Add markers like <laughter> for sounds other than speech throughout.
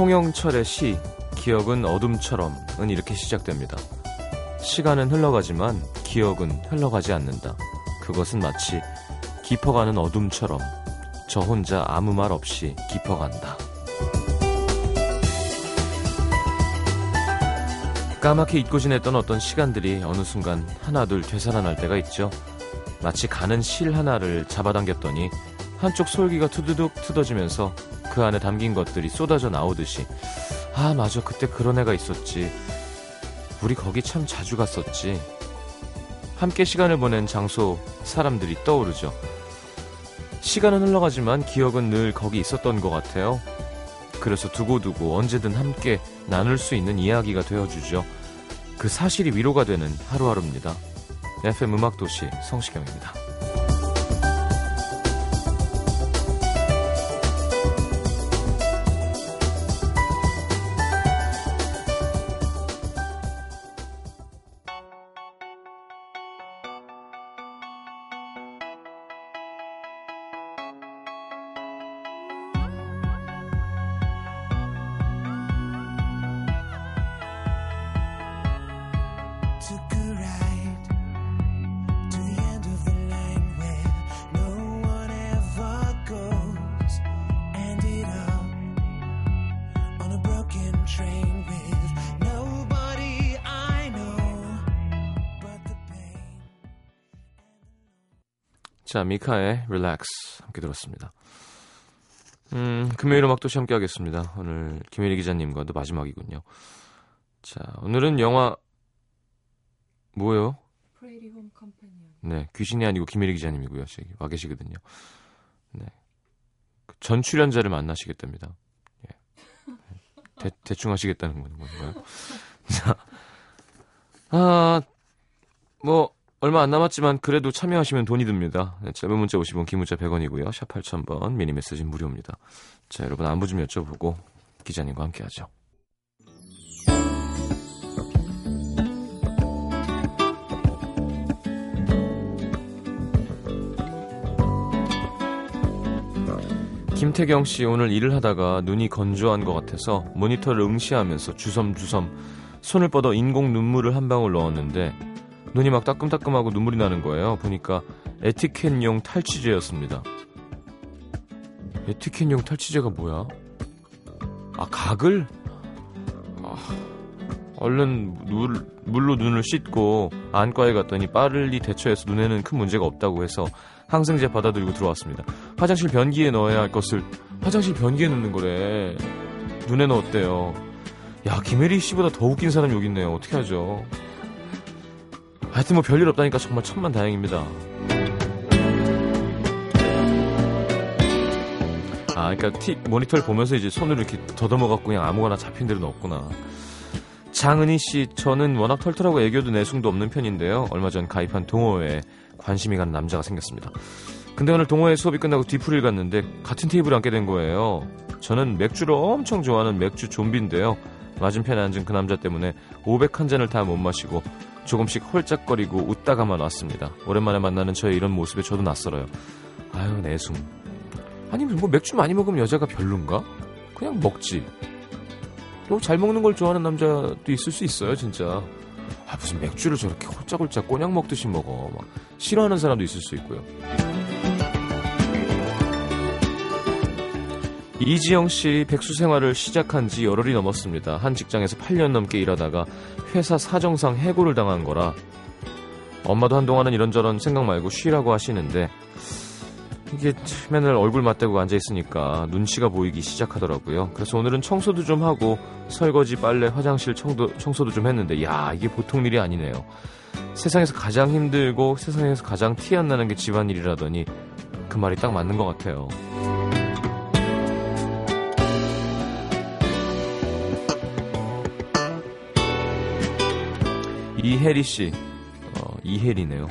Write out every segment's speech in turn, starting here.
홍영철의 시 기억은 어둠처럼은 이렇게 시작됩니다. 시간은 흘러가지만 기억은 흘러가지 않는다. 그것은 마치 깊어가는 어둠처럼 저 혼자 아무 말 없이 깊어간다. 까맣게 잊고 지냈던 어떤 시간들이 어느 순간 하나둘 되살아날 때가 있죠. 마치 가는 실 하나를 잡아당겼더니 한쪽 솔기가 투두둑 뜯어지면서 그 안에 담긴 것들이 쏟아져 나오듯이 아 맞아. 그때 그런 애가 있었지. 우리 거기 참 자주 갔었지. 함께 시간을 보낸 장소 사람들이 떠오르죠. 시간은 흘러가지만 기억은 늘 거기 있었던 것 같아요. 그래서 두고두고 언제든 함께 나눌 수 있는 이야기가 되어주죠. 그 사실이 위로가 되는 하루하루입니다. FM 음악도시 성시경입니다 자, 미카의 Relax 함께 들었습니다. 음, 금요일 음악 도시 함께 하겠습니다. 오늘 김혜리 기자님과도 마지막이군요. 자, 오늘은 영화 뭐예요? 네, 귀신이 아니고 김혜리 기자님이고요. 저기 와 계시거든요. 네. 그전 출연자를 만나시겠답니다. 예. 대, 대충 하시겠다는 건가요? <laughs> 자, 아, 뭐, 얼마 안 남았지만 그래도 참여하시면 돈이 듭니다. 네, 짧은 문자 50원, 긴 문자 100원이고요. 샵 8000번, 미니 메시지 무료입니다. 자, 여러분 안부 좀 여쭤보고 기자님과 함께 하죠. 김태경 씨 오늘 일을 하다가 눈이 건조한 것 같아서 모니터를 응시하면서 주섬주섬 손을 뻗어 인공 눈물을 한 방울 넣었는데 눈이 막 따끔따끔하고 눈물이 나는 거예요. 보니까 에티켓용 탈취제였습니다. 에티켓용 탈취제가 뭐야? 아, 각을? 아, 얼른 물, 물로 눈을 씻고 안과에 갔더니 빠르리 대처해서 눈에는 큰 문제가 없다고 해서 항생제 받아들이고 들어왔습니다. 화장실 변기에 넣어야 할 것을 화장실 변기에 넣는 거래. 눈에 넣었대요. 야, 김혜리 씨보다 더 웃긴 사람이 여기 있네요. 어떻게 하죠? 하여튼 뭐 별일 없다니까 정말 천만 다행입니다. 아, 그러니까 티, 모니터를 보면서 이제 손으로 이렇게 더듬어 갖고 그냥 아무거나 잡힌 대로 넣었구나. 장은희 씨, 저는 워낙 털털하고 애교도 내숭도 없는 편인데요. 얼마 전 가입한 동호회에 관심이 가는 남자가 생겼습니다. 근데 오늘 동호회 수업이 끝나고 뒤풀이를 갔는데 같은 테이블에 앉게 된 거예요. 저는 맥주를 엄청 좋아하는 맥주 좀비인데요. 맞은편에 앉은 그 남자 때문에 500 한 잔을 다 못 마시고 조금씩 홀짝거리고 웃다가만 왔습니다. 오랜만에 만나는 저의 이런 모습에 저도 낯설어요. 아유 내숭. 아니 뭐 맥주 많이 먹으면 여자가 별론가? 그냥 먹지. 너무 잘 먹는 걸 좋아하는 남자도 있을 수 있어요 진짜. 아 무슨 맥주를 저렇게 홀짝홀짝 꼬냑 먹듯이 먹어. 막 싫어하는 사람도 있을 수 있고요. 이지영 씨 백수 생활을 시작한 지 열흘이 넘었습니다. 한 직장에서 8년 넘게 일하다가 회사 사정상 해고를 당한 거라 엄마도 한동안은 이런저런 생각 말고 쉬라고 하시는데 이게 맨날 얼굴 맞대고 앉아 있으니까 눈치가 보이기 시작하더라고요. 그래서 오늘은 청소도 좀 하고 설거지, 빨래, 화장실 청도, 청소도 좀 했는데 야 이게 보통 일이 아니네요. 세상에서 가장 힘들고 세상에서 가장 티 안 나는 게 집안일이라더니 그 말이 딱 맞는 것 같아요. 이혜리 씨, 어, 이혜리네요.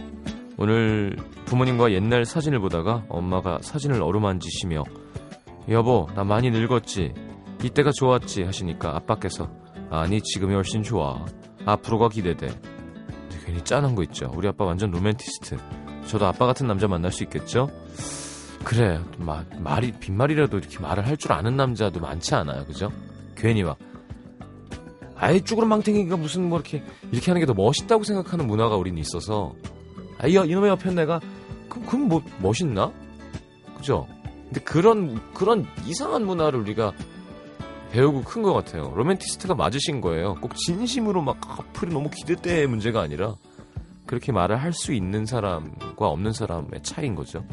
오늘 부모님과 옛날 사진을 보다가 엄마가 사진을 어루만지시며 여보, 나 많이 늙었지? 이때가 좋았지? 하시니까 아빠께서 아니, 지금이 훨씬 좋아. 앞으로가 기대돼. 괜히 짠한 거 있죠. 우리 아빠 완전 로맨티스트. 저도 아빠 같은 남자 만날 수 있겠죠? 그래, 마, 말이, 빈말이라도 이렇게 말을 할 줄 아는 남자도 많지 않아요. 그죠? 괜히 막 아예 쭈그런 망탱이가 무슨 뭐 이렇게 이렇게 하는 게 더 멋있다고 생각하는 문화가 우리는 있어서 아 이, 이놈의 옆에 내가 그, 그럼 뭐 멋있나? 그죠? 근데 그런 그런 이상한 문화를 우리가 배우고 큰 것 같아요. 로맨티스트가 맞으신 거예요. 꼭 진심으로 막 커플이 너무 기대때의 문제가 아니라 그렇게 말을 할 수 있는 사람과 없는 사람의 차이인 거죠.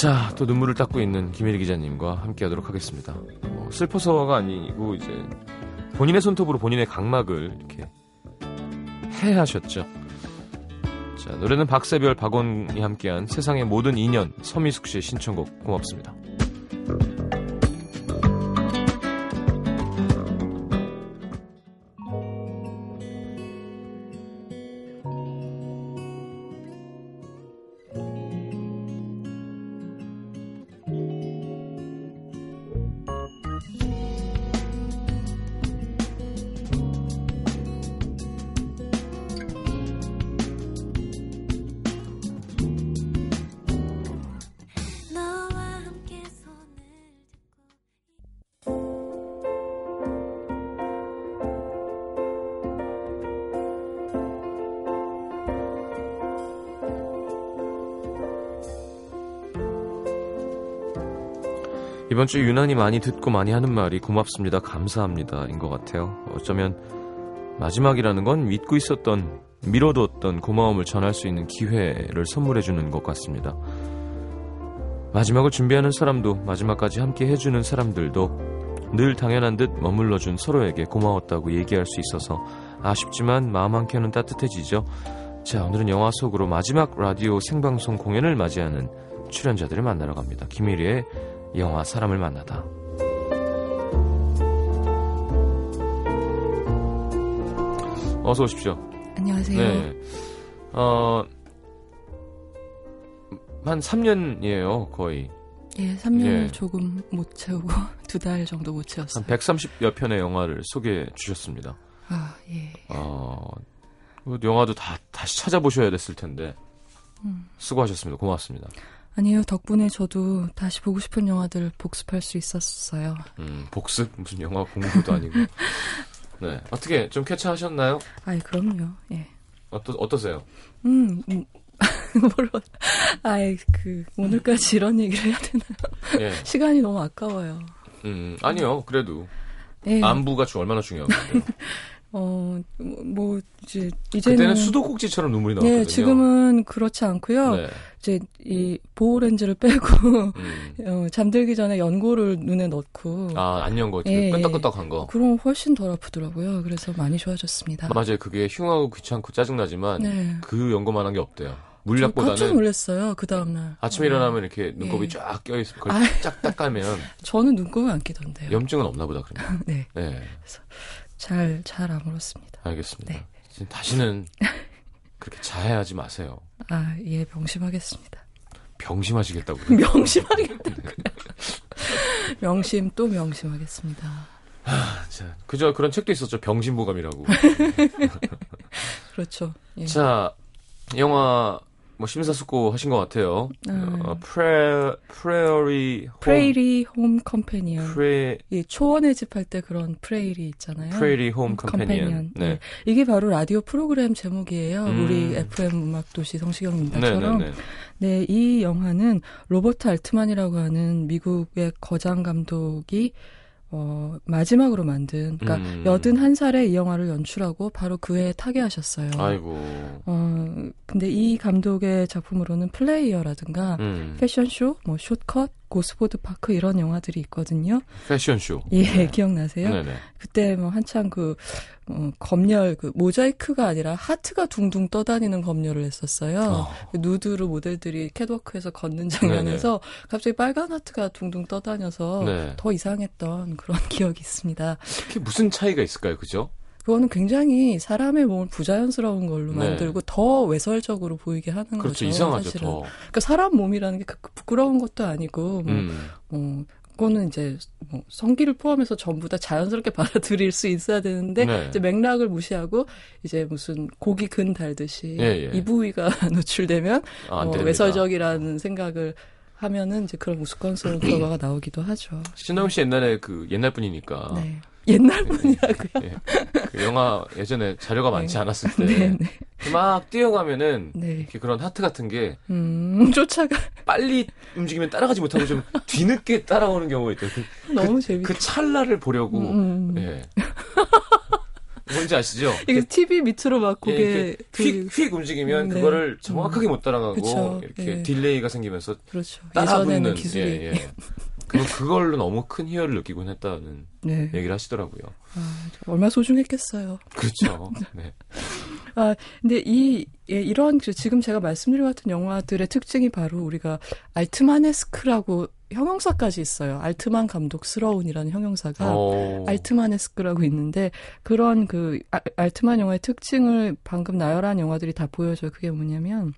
자, 또 눈물을 닦고 있는 김일희 기자님과 함께 하도록 하겠습니다. 어, 슬퍼서가 아니고 이제 본인의 손톱으로 본인의 각막을 이렇게 해하셨죠. 자, 노래는 박세별, 박원이 함께한 세상의 모든 인연 서미숙 씨의 신청곡 고맙습니다. 이번 주 유난히 많이 듣고 많이 하는 말이 고맙습니다, 감사합니다, 인 것 같아요. 어쩌면 마지막이라는 건 믿고 있었던, 미뤄뒀던 고마움을 전할 수 있는 기회를 선물해주는 것 같습니다. 마지막을 준비하는 사람도, 마지막까지 함께 해주는 사람들도 늘 당연한 듯 머물러준 서로에게 고마웠다고 얘기할 수 있어서 아쉽지만 마음 한켠은 따뜻해지죠. 자, 오늘은 영화 속으로 마지막 라디오 생방송 공연을 맞이하는 출연자들을 만나러 갑니다. 김일희의 영화 사람을 만나다. 어서 오십시오. 안녕하세요. 네. 어, 한 3년이에요, 거의. 예, 3년 예. 조금 못 채우고 <laughs> 두 달 정도 못 채웠어요. 한 130여 편의 영화를 소개해 주셨습니다. 아, 예. 어, 영화도 다 다시 찾아보셔야 됐을 텐데. 음. 수고하셨습니다. 고맙습니다. 아니요, 덕분에 저도 다시 보고 싶은 영화들 복습할 수 있었어요. 음, 복습? 무슨 영화 공부도 아니고. <laughs> 네. 어떻게 좀 쾌차하셨나요? 아이, 그럼요. 예. 어떠, 어떠세요? 음, 음 <laughs> 물론. 아이, 그, 오늘까지 이런 얘기를 해야 되나요? 예. <laughs> 시간이 너무 아까워요. 음, 아니요, 그래도. 예. 안부가 얼마나 중요한가요? 어, 뭐, 이제, 이제는. 그때는 수도꼭지처럼 눈물이 나왔거든요. 네, 지금은 그렇지 않고요. 네. 이제, 이, 보호렌즈를 빼고, 음. <laughs> 어, 잠들기 전에 연고를 눈에 넣고. 아, 안연 거, 네. 끄떡끄떡한 거. 그럼 훨씬 덜 아프더라고요. 그래서 많이 좋아졌습니다. 맞아요. 그게 흉하고 귀찮고 짜증나지만, 네. 그 연고만 한 게 없대요. 물약보다는 깜짝 놀랐어요 그 다음 날 아침에 네. 일어나면 이렇게 눈곱이 네. 쫙 껴있어 그걸 아, 쫙 닦아면 <laughs> 저는 눈곱을 안 끼던데요 염증은 없나 보다 그러면 <laughs> 네. 네. 그래서 잘, 잘 아물었습니다. 알겠습니다. 네. 다시는 그렇게 자해하지 마세요. 아, 예, 명심하겠습니다. 병심하시겠다고요? <laughs> 명심하겠다고. <laughs> 명심 또 명심하겠습니다. 아, 자, 그저 그런 책도 있었죠. 병심보감이라고. <laughs> 그렇죠. 예. 자, 영화 뭐 심사숙고 하신 것 같아요. 어, 프레 Prairie Prairie Home Companion. 프레 이 초원의 집 할 때 그런 Prairie 있잖아요. Prairie Home Companion. 네. 네. 이게 바로 라디오 프로그램 제목이에요. 음. 우리 FM 음악 도시 성시경 님들처럼. 네, 네, 네, 네, 이 영화는 로버트 알트만이라고 하는 미국의 거장 감독이 어, 마지막으로 만든, 그러니까 음. 81살에 이 영화를 연출하고 바로 그 해에 타계하셨어요. 아이고. 어, 근데 이 감독의 작품으로는 플레이어라든가 음. 패션쇼, 뭐 Short Cut, 고스포드 파크 이런 영화들이 있거든요. 패션쇼. 예, 네. 기억나세요? 네네. 그때 뭐 한창 그, 어, 검열, 그 모자이크가 아니라 하트가 둥둥 떠다니는 검열을 했었어요. 어. 그 누드로 모델들이 캐드워크에서 걷는 장면에서 네네. 갑자기 빨간 하트가 둥둥 떠다녀서 네. 더 이상했던 그런 <laughs> 기억이 있습니다. 그게 무슨 차이가 있을까요? 그죠? 그거는 굉장히 사람의 몸을 부자연스러운 걸로 네. 만들고 더 외설적으로 보이게 하는 그렇죠. 거죠. 이상하죠. 사실은. 더. 그러니까 사람 몸이라는 게 그, 그 부끄러운 것도 아니고 뭐, 음. 뭐 그거는 이제 뭐 성기를 포함해서 전부 다 자연스럽게 <laughs> 받아들일 수 있어야 되는데 네. 이제 맥락을 무시하고 이제 무슨 고기 근 달듯이 예, 예. 이 부위가 <laughs> 노출되면 아, 뭐 외설적이라는 생각을 하면은 이제 그런 우스꽝스러운 <clears throat> 결과가 나오기도 하죠. 신동엽 씨 옛날에 그 옛날 분이니까. 네. 옛날 분이라고요? 예, 그 영화 예전에 자료가 많지 네. 않았을 때. 네, 네. 막 뛰어가면은 네. 그런 하트 같은 게 음, <laughs> 쫓아가 빨리 움직이면 따라가지 못하고 좀 뒤늦게 따라오는 경우가 있대요. 그, <laughs> 너무 그, 재밌. 그 찰나를 보려고. 음. 음. 예. 뭔지 아시죠? 이게 TV 밑으로 막 고개 예, 휙, 휙 움직이면 네. 그거를 정확하게 못 따라가고 그쵸. 이렇게 예. delay가 생기면서 그렇죠. 따라붙는 기술이 예, 예. <laughs> 그 그걸로 너무 큰 희열을 느끼곤 했다는 네. 얘기를 하시더라고요. 아, 얼마 소중했겠어요. 그렇죠. <laughs> 네. 아, 근데 이, 예, 이런, 지금 제가 말씀드린 같은 영화들의 특징이 바로 우리가 Altmanesque라고 형용사까지 있어요. 알트만 감독스러운이라는 형용사가 오. 어. Altmanesque라고 있는데 그런 그 아, 알트만 영화의 특징을 방금 나열한 영화들이 다 보여줘요. 그게 뭐냐면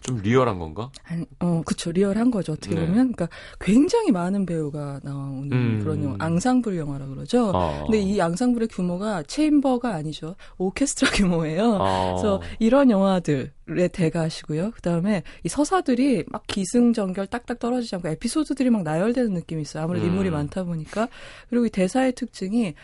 좀 리얼한 건가? 아니, 어, 그쵸. 리얼한 거죠. 어떻게 네. 보면. 그러니까 굉장히 많은 배우가 나오는 음. 그런 영화. 앙상블 영화라 그러죠. 아. 근데 이 앙상블의 규모가 chamber가 아니죠. 오케스트라 <laughs> 규모예요. 아. 그래서 이런 영화들 의 대가시고요. 그 다음에 이 서사들이 막 기승전결 딱딱 떨어지지 않고 에피소드들이 막 나열되는 느낌이 있어요. 아무래도 음. 인물이 많다 보니까. 그리고 이 대사의 특징이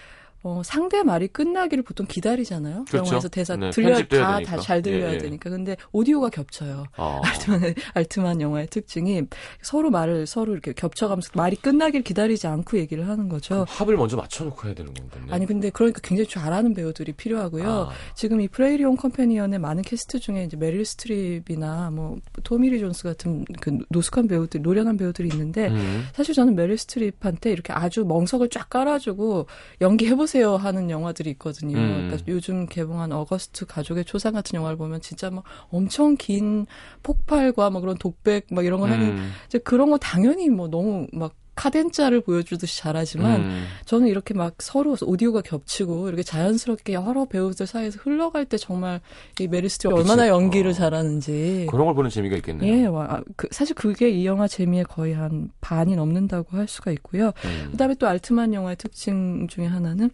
어, 상대 말이 끝나기를 보통 기다리잖아요. 그렇죠. 영화에서 대사 네, 들려 다다잘 들려야 예, 예. 되니까. 근데 오디오가 겹쳐요. 아. <laughs> 알트만 알트만 영화의 특징이 서로 말을 서로 이렇게 겹쳐가면서 말이 끝나길 기다리지 않고 얘기를 하는 거죠. 합을 먼저 맞춰놓고 해야 되는 건가요? 아니 근데 그러니까 굉장히 잘하는 배우들이 필요하고요. 아. 지금 이 Prairie Home Companion의 많은 캐스트 중에 이제 메릴 스트립이나 뭐 토미리 존스 같은 그 노숙한 배우들, 노련한 배우들이 있는데 음. 사실 저는 메릴 스트립한테 이렇게 아주 멍석을 쫙 깔아주고 연기해보세요. 해보세요 하는 영화들이 있거든요. 음. 그러니까 요즘 개봉한 어거스트 가족의 초상 같은 영화를 보면 진짜 막 엄청 긴 폭발과 막 그런 독백 막 이런 거 하는 음. 이제 그런 거 당연히 뭐 너무 막 카덴자를 보여주듯이 잘하지만 음. 저는 이렇게 막 서로 오디오가 겹치고 이렇게 자연스럽게 여러 배우들 사이에서 흘러갈 때 정말 이 메릴 스트립 얼마나 연기를 어. 잘하는지 그런 걸 보는 재미가 있겠네요. 예, 와, 아, 그, 사실 그게 이 영화 재미의 거의 한 반이 넘는다고 할 수가 있고요. 음. 그다음에 또 알트만 영화의 특징 중에 하나는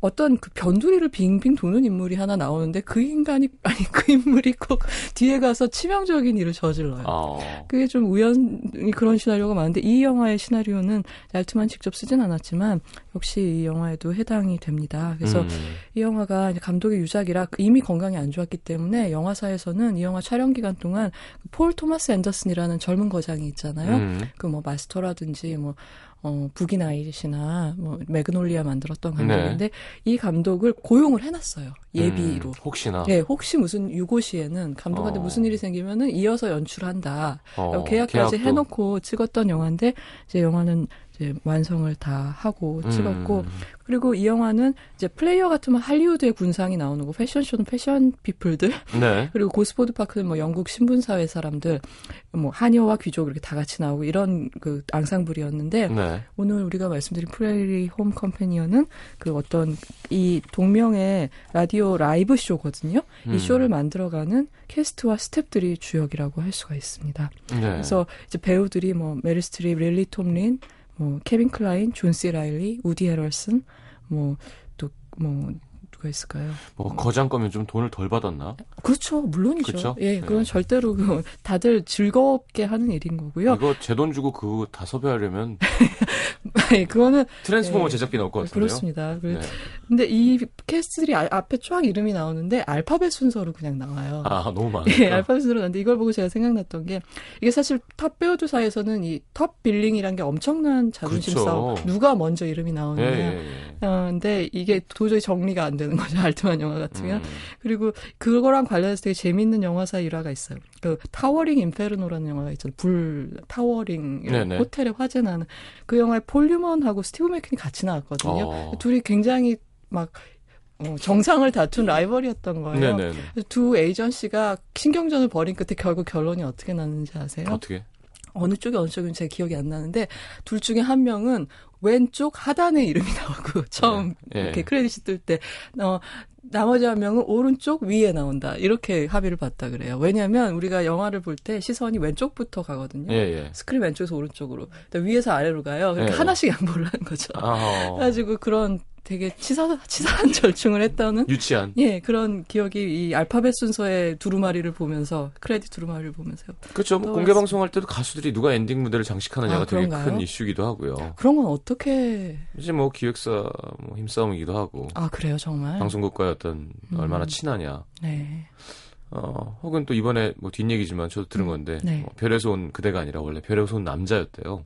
어떤 그 변두리를 빙빙 도는 인물이 하나 나오는데 그 인간이 <laughs> 아니 그 인물이 꼭 뒤에 가서 치명적인 일을 저질러요. 어. 그게 좀 우연히 그런 시나리오가 많은데 이 영화의 시나리오는 알트만 직접 쓰진 않았지만 역시 이 영화에도 해당이 됩니다. 그래서 음. 이 영화가 감독의 유작이라 이미 건강이 안 좋았기 때문에 영화사에서는 이 영화 촬영 기간 동안 폴 토마스 앤더슨이라는 젊은 거장이 있잖아요. 음. 그뭐 마스터라든지 뭐 어, Boogie Nights나 뭐 매그놀리아 만들었던 감독인데 네. 이 감독을 고용을 해놨어요 예비로. 음, 혹시나. 네, 혹시 무슨 유고시에는 감독한테 어. 무슨 일이 생기면은 이어서 연출한다. 어, 계약까지 계약도. 해놓고 찍었던 영화인데 이제 영화는 이제 완성을 다 하고 찍었고 음. 그리고 이 영화는 이제 플레이어 같으면 할리우드의 군상이 나오는 거 패션쇼는 패션 people들 네. <laughs> 그리고 고스포드 파크는 뭐 영국 신분사회 사람들 뭐 하녀와 귀족 이렇게 다 같이 나오고 이런 그 앙상블이었는데 네. 오늘 우리가 말씀드린 Prairie Home Companion은 그 어떤 이 동명의 라디오 라이브 쇼거든요. 음. 이 쇼를 만들어가는 캐스트와 스탭들이 주역이라고 할 수가 있습니다. 네. 그래서 이제 배우들이 뭐 메릴 스트립, 릴리 톰린 뭐 케빈 클라인, 존 C. 라일리, 우디 해럴슨, 뭐 또뭐 뭐 누가 있을까요? 뭐 거장 거면 좀 돈을 덜 받았나? 그렇죠, 물론이죠. 그렇죠? 예, 그건 네. 절대로 그 <laughs> 다들 즐겁게 하는 일인 거고요. 이거 제 돈 주고 그거 다 섭외하려면 네, <laughs> 그거는 트랜스포머 네, 제작비 나올 것 같은데요. 그렇습니다. 네. 근데 이 캐스트들이 아, 앞에 쫙 이름이 나오는데 알파벳 순서로 그냥 나와요. 아 너무 많아. 예, 알파벳 순서로 나는데 이걸 보고 제가 생각났던 게 이게 사실 탑 배우들 사이에서는 이 top billing이란 게 엄청난 자존심 그렇죠. 싸움. 누가 먼저 이름이 나오느냐. 예, 예, 예. 어, 근데 이게 도저히 정리가 안 되는 거죠. <laughs> 알트만 영화 같으면. 음. 그리고 그거랑 관련해서 되게 재밌는 영화사 일화가 있어요. 그 Towering Inferno라는 영화가 있잖아요. 불 타워링 호텔에 화재 나는 그 영화에 폴 뉴먼하고 스티브 맥퀸이 같이 나왔거든요. 어. 둘이 굉장히 막 어, 정상을 다툰 라이벌이었던 거예요. 두 에이전시가 신경전을 벌인 끝에 결국 결론이 어떻게 났는지 아세요? 어떻게? 어느 쪽이 어느 쪽인지 제 기억이 안 나는데 둘 중에 한 명은 왼쪽 하단에 이름이 <laughs> 나오고 처음 네. 이렇게 크레딧이 뜰 때 어, 나머지 한 명은 오른쪽 위에 나온다. 이렇게 합의를 봤다 그래요. 왜냐하면 우리가 영화를 볼 때 시선이 왼쪽부터 가거든요. 예, 예. 스크린 왼쪽에서 오른쪽으로. 위에서 아래로 가요. 그러니까 예, 예. 하나씩 양보를 하는 거죠. 아, 그래가지고 <laughs> 그런 되게 치사, 치사한 <laughs> 절충을 했다는 유치한. 예 그런 기억이 이 알파벳 순서의 두루마리를 보면서 크레딧 두루마리를 보면서 그렇죠. 뭐 공개 방송할 때도 가수들이 누가 엔딩 무대를 장식하느냐가 아, 되게? 큰 이슈기도 하고요. 그런 건 어떻게 이제 뭐 기획사 뭐 힘싸움이기도 하고. 아 그래요 정말? 방송국과의 어떤 음. 얼마나 친하냐. 네. 어 혹은 또 이번에 뭐 뒷얘기지만 저도 들은 건데 네. 뭐 별에서 온 그대가 아니라 원래 별에서 온 남자였대요.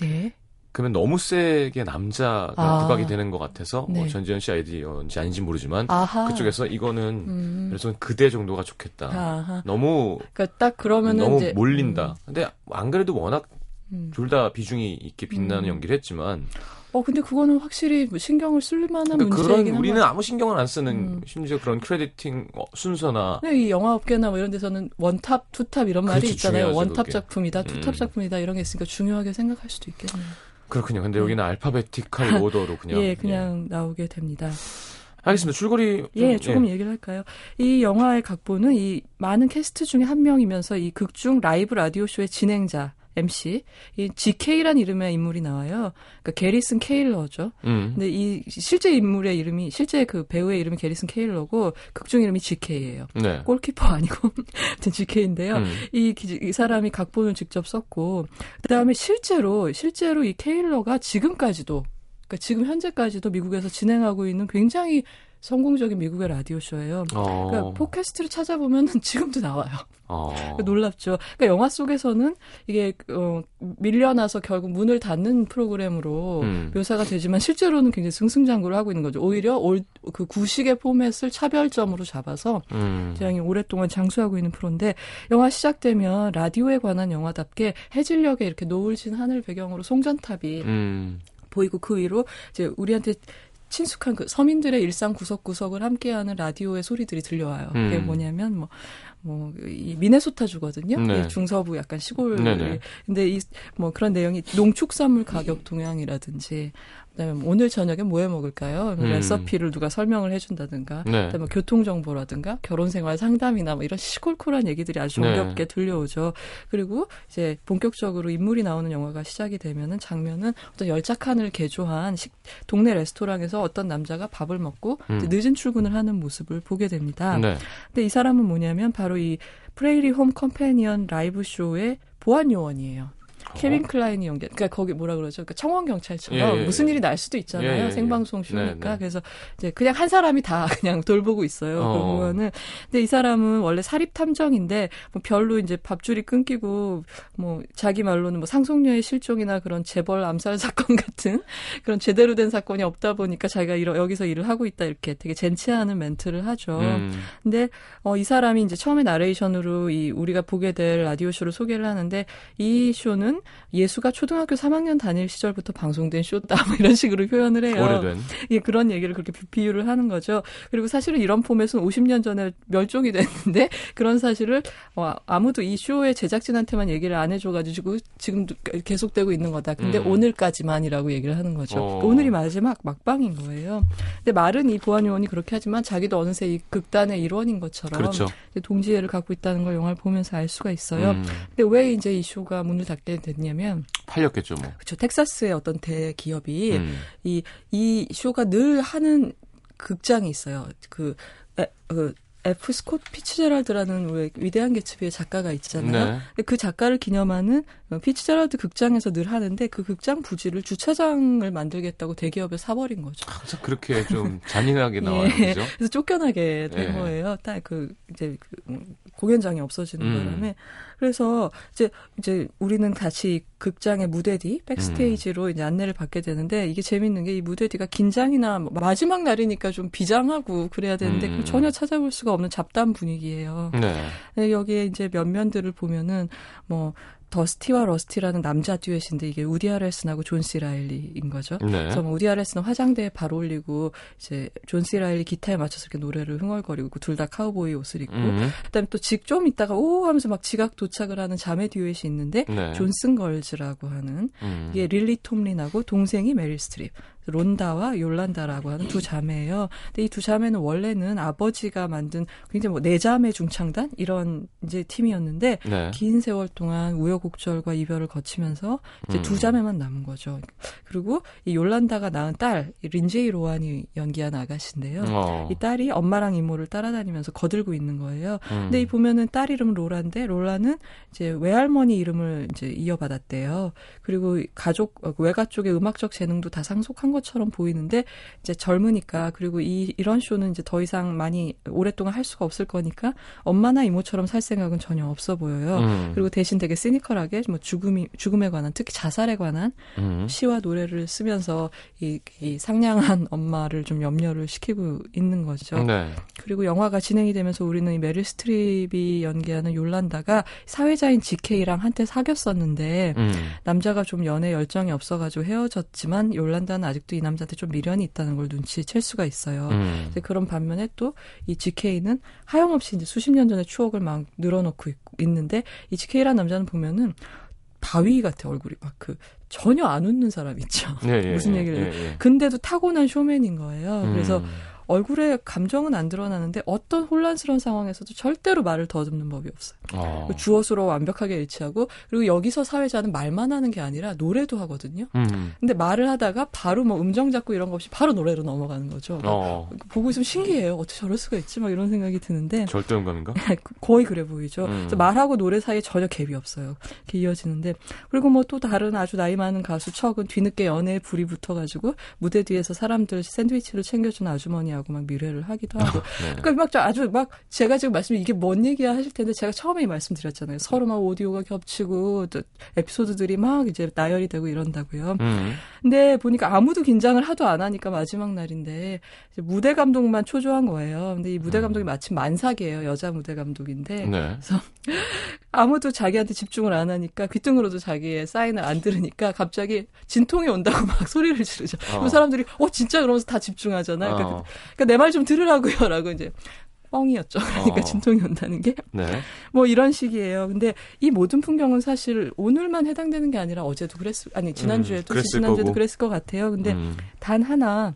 네. 그러면 너무 세게 남자가 아. 부각이 되는 것 같아서 뭐 네. 전지현 씨 아이디어인지 아닌지 모르지만 아하 그쪽에서 이거는 음. 그래서 그대 정도가 좋겠다. 아하 너무 그러니까 딱 그러면은 너무 이제 몰린다. 근데 안 그래도 워낙 음. 둘다 비중이 있게 빛나는 음. 연기를 했지만 어 근데 그거는 확실히 뭐 신경을 쓸 만한 그러니까 문제이긴 한 우리는 것 아무 신경을 안 쓰는 음. 심지어 그런 crediting 어, 순서나 같아요. 이 영화 업계나 뭐 이런 데서는 원탑, 투탑 이런 말이 그렇죠, 있잖아요. 중요하죠, 원탑 그게. 작품이다, 투탑 음. 작품이다 이런 게 있으니까 중요하게 생각할 수도 있겠네요. 그렇군요. 근데 네. 여기는 alphabetical <laughs> order로 그냥 예, 그냥 나오게 됩니다. 알겠습니다. 줄거리 좀, 예, 조금 얘기를 할까요? 이 영화의 각본은 이 많은 캐스트 중에 한 명이면서 이 극중 라이브 라디오 쇼의 진행자 MC 이 GK라는 이름의 인물이 나와요. 그러니까 게리슨 케일러죠. 음. 근데 이 실제 인물의 이름이 실제 그 배우의 이름이 게리슨 케일러고 극중 이름이 GK예요. 네. 골키퍼 아니고 <laughs> 하여튼 GK인데요. 음. 이, 기- 이 사람이 각본을 직접 썼고 그다음에 실제로 실제로 이 케일러가 지금까지도 그러니까 지금 현재까지도 미국에서 진행하고 있는 굉장히 성공적인 미국의 라디오 쇼예요. 어. 그러니까 팟캐스트를 찾아보면 <laughs> 지금도 나와요. 어. 놀랍죠. 그러니까 영화 속에서는 이게 어, 밀려나서 결국 문을 닫는 프로그램으로 음. 묘사가 되지만 실제로는 굉장히 승승장구를 하고 있는 거죠. 오히려 올, 그 구식의 포맷을 차별점으로 잡아서 음. 굉장히 오랫동안 장수하고 있는 프로인데 영화 시작되면 라디오에 관한 영화답게 해질녘에 이렇게 노을진 하늘 배경으로 송전탑이 음. 보이고 그 위로 이제 우리한테 친숙한 그 서민들의 일상 구석구석을 함께하는 라디오의 소리들이 들려와요. 그게 음. 뭐냐면 뭐. 뭐, 이 미네소타주거든요. 네. 이 중서부 약간 시골. 네네. 근데 이, 뭐 그런 내용이 농축산물 가격 동향이라든지, 그다음에 뭐 오늘 저녁에 뭐 해 먹을까요? 음. 레시피를 누가 설명을 해준다든가, 네. 그다음에 교통 정보라든가, 결혼 생활 상담이나 뭐 이런 시골콜한 얘기들이 아주 네. 정겹게 들려오죠. 그리고 이제 본격적으로 인물이 나오는 영화가 시작이 되면은 장면은 어떤 열차칸을 개조한 식, 동네 레스토랑에서 어떤 남자가 밥을 먹고 음. 늦은 출근을 하는 모습을 보게 됩니다. 네. 근데 이 사람은 뭐냐면 바로 이 Prairie Home Companion 라이브 쇼의 보안 요원이에요. 케빈 클라인이 연기, 그러니까 거기 뭐라 그러죠? 그러니까 청원 경찰처럼 예, 예, 무슨 예. 일이 날 수도 있잖아요. 예. 생방송 쇼니까 네, 네. 그래서 이제 그냥 한 사람이 다 <laughs> 그냥 돌보고 있어요. 어. 보면은 근데 이 사람은 원래 사립 탐정인데 뭐 별로 이제 밥줄이 끊기고 뭐 자기 말로는 뭐 상속녀의 실종이나 그런 재벌 암살 <laughs> 사건 같은 그런 제대로 된 사건이 없다 보니까 자기가 이러, 여기서 일을 하고 있다 이렇게 되게 젠체하는 멘트를 하죠. 음. 근데 어, 이 사람이 이제 처음에 나레이션으로 이 우리가 보게 될 라디오 쇼를 소개를 하는데 이 쇼는 예수가 초등학교 3학년 다닐 시절부터 방송된 쇼다 뭐 이런 식으로 표현을 해요. 오래된. 예, 그런 얘기를 그렇게 비- 비유를 하는 거죠. 그리고 사실은 이런 포맷은 50년 전에 멸종이 됐는데 그런 사실을 어, 아무도 이 쇼의 제작진한테만 얘기를 안 해줘가지고 지금도 계속되고 있는 거다. 근데 음. 오늘까지만이라고 얘기를 하는 거죠. 어. 그러니까 오늘이 마지막 막방인 거예요. 근데 말은 이 보안 요원이 그렇게 하지만 자기도 어느새 이 극단의 일원인 것처럼 그렇죠. 동지애를 갖고 있다는 걸 영화를 보면서 알 수가 있어요. 음. 근데 왜 이제 이 쇼가 문을 닫게 됐냐면 팔렸겠죠, 뭐. 그렇죠. 텍사스의 어떤 대기업이 음. 이, 이 쇼가 늘 하는 극장이 있어요. 그, 에, 그 F. 스콧 피츠제랄드라는 왜 위대한 개츠비의 작가가 있잖아요. 네. 근데 그 작가를 기념하는 어, 피츠제랄드 극장에서 늘 하는데 그 극장 부지를 주차장을 만들겠다고 대기업에 사버린 거죠. 항상 그렇게 좀 잔인하게 <laughs> 나와요, 예. 그죠? 그래서 쫓겨나게 된 예. 거예요. 딱 그 이제 그 음, 공연장이 없어지는 음. 바람에 그래서 이제 이제 우리는 다시 극장의 무대 뒤 backstage로 이제 안내를 받게 되는데 이게 재밌는 게 이 무대 뒤가 긴장이나 뭐 마지막 날이니까 좀 비장하고 그래야 되는데 음. 전혀 찾아볼 수가 없는 잡담 분위기예요. 네. 네, 여기에 이제 면면들을 보면은 뭐 더스티와 러스티라는 남자 듀엣인데 이게 우디 해럴슨하고 존 C. 라일리인 거죠. 네. 그래서 뭐 우디 해럴슨은 화장대에 발 올리고 이제 존 C. 라일리 기타에 맞춰서 이렇게 노래를 흥얼거리고 둘 다 카우보이 옷을 입고 음. 그다음에 또 직 좀 있다가 오 하면서 막 지각 도착을 하는 자매 듀엣이 있는데 네. 존슨 걸즈라고 하는 음. 이게 릴리 톰린하고 동생이 메릴 스트립. 론다와 욜란다라고 하는 두 자매예요. 근데 이 두 자매는 원래는 아버지가 만든 굉장히 뭐 네 자매 중창단 이런 이제 팀이었는데 네. 긴 세월 동안 우여곡절과 이별을 거치면서 이제 음. 두 자매만 남은 거죠. 그리고 이 욜란다가 낳은 딸 린제이 로안이 연기한 아가씨인데요. 어. 이 딸이 엄마랑 이모를 따라다니면서 거들고 있는 거예요. 음. 근데 이 보면은 딸 이름은 로라인데 롤라는 이제 외할머니 이름을 이제 이어받았대요. 그리고 가족 어, 외가 쪽의 음악적 재능도 다 상속한 것처럼 보이는데 이제 젊으니까 그리고 이 이런 쇼는 이제 더 이상 많이 오랫동안 할 수가 없을 거니까 엄마나 이모처럼 살 생각은 전혀 없어 보여요. 음. 그리고 대신 되게 시니컬하게 뭐 죽음이 죽음에 관한 특히 자살에 관한 음. 시와 노래를 쓰면서 이, 이 상냥한 엄마를 좀 염려를 시키고 있는 거죠. 네. 그리고 영화가 진행이 되면서 우리는 이 메릴 스트립이 연기하는 욜란다가 사회자인 GK랑 한때 사귀었었는데 음. 남자가 좀 연애 열정이 없어가지고 헤어졌지만 욜란다는 아직 도 이 남자한테 좀 미련이 있다는 걸 눈치챌 수가 있어요. 음. 그런 반면에 또 이 GK는 하염없이 이제 수십 년 전의 추억을 막 늘어놓고 있, 있는데 이 GK라는 남자는 보면은 바위 같아 얼굴이 막 그 전혀 안 웃는 사람 있죠. 예, 예, <laughs> 무슨 얘기를? 예, 예, 근데도 타고난 쇼맨인 거예요. 그래서 음. 얼굴에 감정은 안 드러나는데 어떤 혼란스러운 상황에서도 절대로 말을 더듬는 법이 없어요. 어. 주어수로 완벽하게 일치하고 그리고 여기서 사회자는 말만 하는 게 아니라 노래도 하거든요. 음. 근데 말을 하다가 바로 뭐 음정 잡고 이런 거 없이 바로 노래로 넘어가는 거죠. 어. 보고 있으면 신기해요. 어떻게 저럴 수가 있지? 막 이런 생각이 드는데 절대 음감인가? <laughs> 거의 그래 보이죠. 음. 말하고 노래 사이에 전혀 갭이 없어요. 이렇게 이어지는데 그리고 뭐 또 다른 아주 나이 많은 가수 척은 뒤늦게 연애에 불이 붙어가지고 무대 뒤에서 사람들 샌드위치를 챙겨주는 아주머니 하고 막 미래를 하기도 하고. 네. 그러니까 막 아주 막 제가 지금 말씀 이게 뭔 얘기야 하실 텐데 제가 처음에 말씀드렸잖아요. 서로 막 오디오가 겹치고 또 에피소드들이 막 이제 나열이 되고 이런다고요. 음. 근데 보니까 아무도 긴장을 하도 안 하니까 마지막 날인데 무대 감독만 초조한 거예요. 근데 이 무대 음. 감독이 마침 만삭이에요. 여자 무대 감독인데. 네. 그래서 <laughs> 아무도 자기한테 집중을 안 하니까 귀등으로도 자기의 사인을 안 들으니까 갑자기 진통이 온다고 <laughs> 막 소리를 지르죠. 어. 그럼 사람들이 어 진짜 그러면서 다 집중하잖아 요. 그러니까, 어. 그러니까 내 말 좀 들으라고요라고 <laughs> 이제 뻥이었죠. <laughs> 그러니까 어. 진통이 온다는 게. 네. 뭐 이런 식이에요. 근데 이 모든 풍경은 사실 오늘만 해당되는 게 아니라 어제도 그랬을 아니 지난주에도 음, 지난주에도 그랬을 것 같아요. 근데 음. 단 하나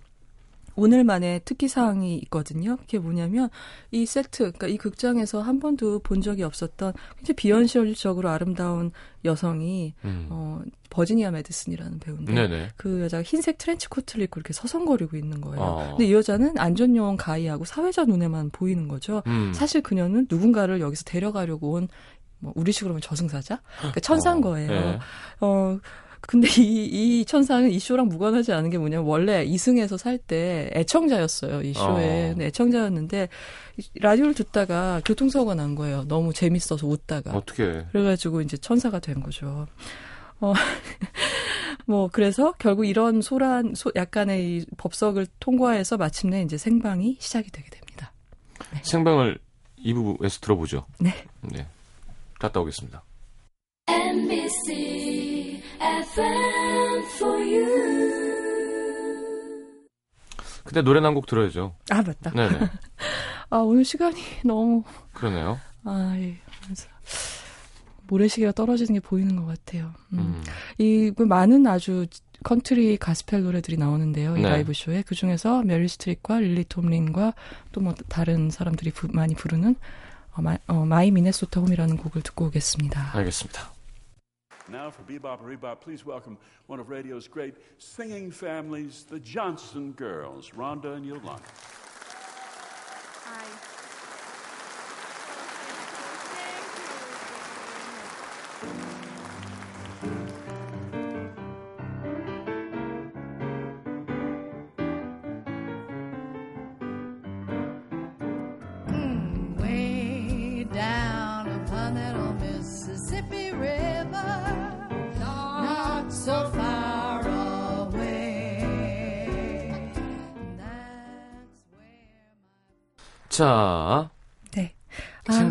오늘만의 특기 사항이 있거든요. 그게 뭐냐면 이 세트, 그러니까 이 극장에서 한 번도 본 적이 없었던 굉장히 비현실적으로 아름다운 여성이 음. 어 버지니아 메디슨이라는 배우인데 네네. 그 여자가 흰색 트렌치 코트를 입고 이렇게 서성거리고 있는 거예요. 어. 근데 이 여자는 안전요원 가이하고 사회자 눈에만 보이는 거죠. 음. 사실 그녀는 누군가를 여기서 데려가려고 온 뭐 우리식으로 하면 저승사자, 그러니까 어. 거예요. 네. 어 근데 이, 이 천사는 이 쇼랑 무관하지 않은 게 뭐냐면 원래 이승에서 살 때 애청자였어요. 이 쇼에. 어. 애청자였는데 라디오를 듣다가 교통사고가 난 거예요. 너무 재밌어서 웃다가. 어떻게? 그래가지고 이제 천사가 된 거죠. 어, <laughs> 뭐, 그래서 결국 이런 소란, 소, 약간의 이 법석을 통과해서 마침내 이제 생방이 시작이 되게 됩니다. 네. 생방을 2부에서 들어보죠. 네. 네. 갔다 오겠습니다. MBC. 근데 노래 한 곡 들어야죠. 아, 맞다. 네네. <laughs> 아, 오늘 시간이 <laughs> 너무. 그러네요. 아, 예. 모래시계가 떨어지는 게 보이는 것 같아요. 음. 음. 이, 그 많은 아주 컨트리 가스펠 노래들이 나오는데요. 이 네. 라이브 쇼에. 그 중에서 메릴 스트립과 릴리 톰린과 또 뭐 다른 사람들이 부, 많이 부르는 어, 마, 어, 마이 미네소타 홈이라는 곡을 듣고 오겠습니다. 알겠습니다. Now, for Bebop and Rebop, please welcome one of radio's great singing families, the Johnson Girls, Rhonda and Yolanda. 자.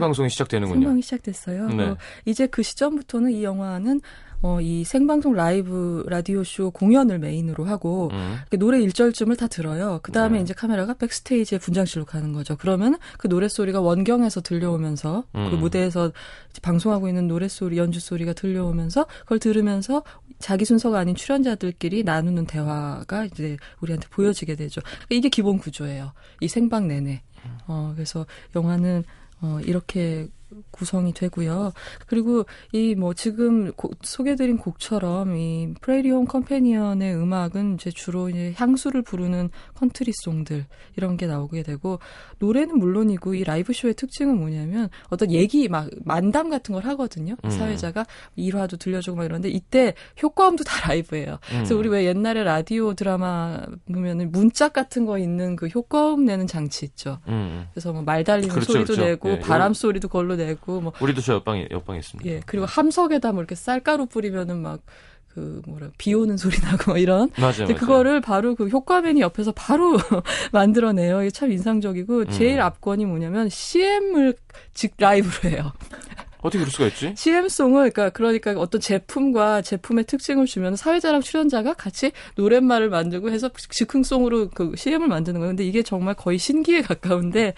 생방송이 시작되는군요. 생방이 시작됐어요. 네. 어, 이제 그 시점부터는 이 영화는 어, 이 생방송 라이브 라디오 쇼 공연을 메인으로 하고 음. 노래 1절쯤을 다 들어요. 그 다음에 네. 이제 카메라가 백스테이지의 분장실로 가는 거죠. 그러면 그 노래 소리가 원경에서 들려오면서 그 음. 무대에서 이제 방송하고 있는 노래 소리, 연주 소리가 들려오면서 그걸 들으면서 자기 순서가 아닌 출연자들끼리 나누는 대화가 이제 우리한테 보여지게 되죠. 그러니까 이게 기본 구조예요. 이 생방 내내. 어, 그래서 영화는 어, 이렇게 구성이 되고요. 그리고 이 뭐 지금 고- 소개드린 곡처럼 이 Prairie Home Companion의 음악은 이제 주로 이제 향수를 부르는 컨트리 송들 이런 게 나오게 되고 노래는 물론이고 이 라이브 쇼의 특징은 뭐냐면 어떤 얘기 막 만담 같은 걸 하거든요. 음. 사회자가 일화도 들려주고 막 이러는데 이때 효과음도 다 라이브예요. 그래서 음. 우리 왜 옛날에 라디오 드라마 보면은 문짝 같은 거 있는 그 효과음 내는 장치 있죠. 음. 그래서 뭐 말 달리는 그렇죠, 소리도 그렇죠. 내고 예, 바람 이런- 소리도 걸로 내고 뭐 우리도 저 옆방에 옆방에 있습니다. 예, 그리고 함석에다 뭐 이렇게 쌀가루 뿌리면은 막 그 뭐라 비 오는 소리 나고 막 이런 맞아요. 근데 맞아요. 그거를 바로 그 효과맨이 옆에서 바로 <laughs> 만들어내요. 이게 참 인상적이고 제일 음. 압권이 뭐냐면 CM을 즉 라이브로 해요. 어떻게 그럴 수가 있지? <laughs> CM송을 그러니까 그러니까 어떤 제품과 제품의 특징을 주면 사회자랑 출연자가 같이 노랫말을 만들고 해서 즉흥송으로 그 CM을 만드는 거예요. 근데 이게 정말 거의 신기에 가까운데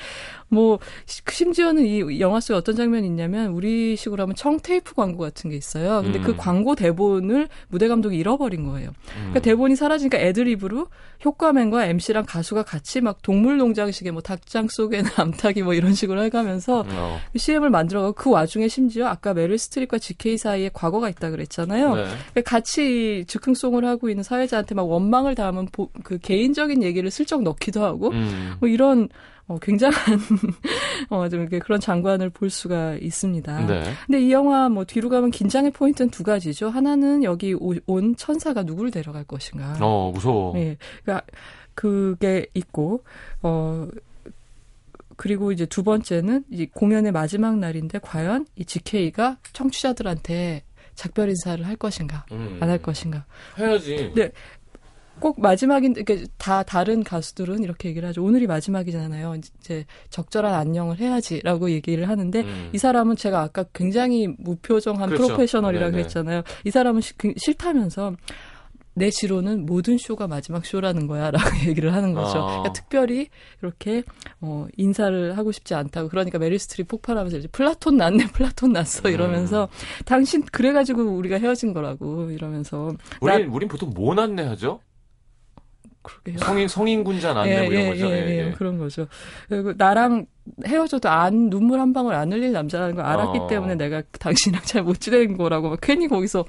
뭐 시- 심지어는 이 영화 속에 어떤 장면이 있냐면 우리 식으로 하면 청테이프 광고 같은 게 있어요. 근데 그 음. 광고 대본을 무대 감독이 잃어버린 거예요. 음. 그러니까 대본이 사라지니까 애드립으로 효과맨과 MC랑 가수가 같이 막 동물농장식의 뭐 닭장 속에는 <laughs> 암탉이 뭐 이런 식으로 해가면서 어. CM을 만들어가고 그 와중에 심지어 아까 메릴 스트립과 GK 사이에 과거가 있다 그랬잖아요. 네. 그러니까 같이 즉흥송을 하고 있는 사회자한테 막 원망을 담은 보- 그 개인적인 얘기를 슬쩍 넣기도 하고 음. 뭐 이런 어, 굉장한 <laughs> 어, 좀 이렇게 그런 장관을 볼 수가 있습니다. 네. 근데 이 영화 뭐 뒤로 가면 긴장의 포인트는 두 가지죠. 하나는 여기 오- 온 천사가 누구를 데려갈 것인가. 어 무서워. 네. 그러니까 그게 있고 어 그리고 이제 두 번째는 이 공연의 마지막 날인데 과연 이 GK가 청취자들한테 작별 인사를 할 것인가 음. 안할 것인가. 해야지. 네. 꼭 마지막인데 이렇게 다 다른 가수들은 이렇게 얘기를 하죠. 오늘이 마지막이잖아요. 이제 적절한 안녕을 해야지라고 얘기를 하는데 음. 이 사람은 제가 아까 굉장히 무표정한 그렇죠. 프로페셔널이라고 네네. 했잖아요. 이 사람은 시- 그- 싫다면서 내 지론은 모든 쇼가 마지막 쇼라는 거야라고 <laughs> 얘기를 하는 거죠. 아. 그러니까 특별히 이렇게 어, 인사를 하고 싶지 않다고 그러니까 메릴 스트립 폭발하면서 이제 플라톤 났네, <laughs> 플라톤 났어 음. 이러면서 당신 그래가지고 우리가 헤어진 거라고 이러면서 우린 우린 보통 뭐 났네 하죠? 그러게요. 성인 성인군자 났네 뭐 이런 거죠. 예, 예, 예. 그런 거죠. 그리고 나랑 헤어져도 안 눈물 한 방울 안 흘릴 남자라는 걸 알았기 어. 때문에 내가 당신이랑 잘 못 지내는 거라고 막 괜히 거기서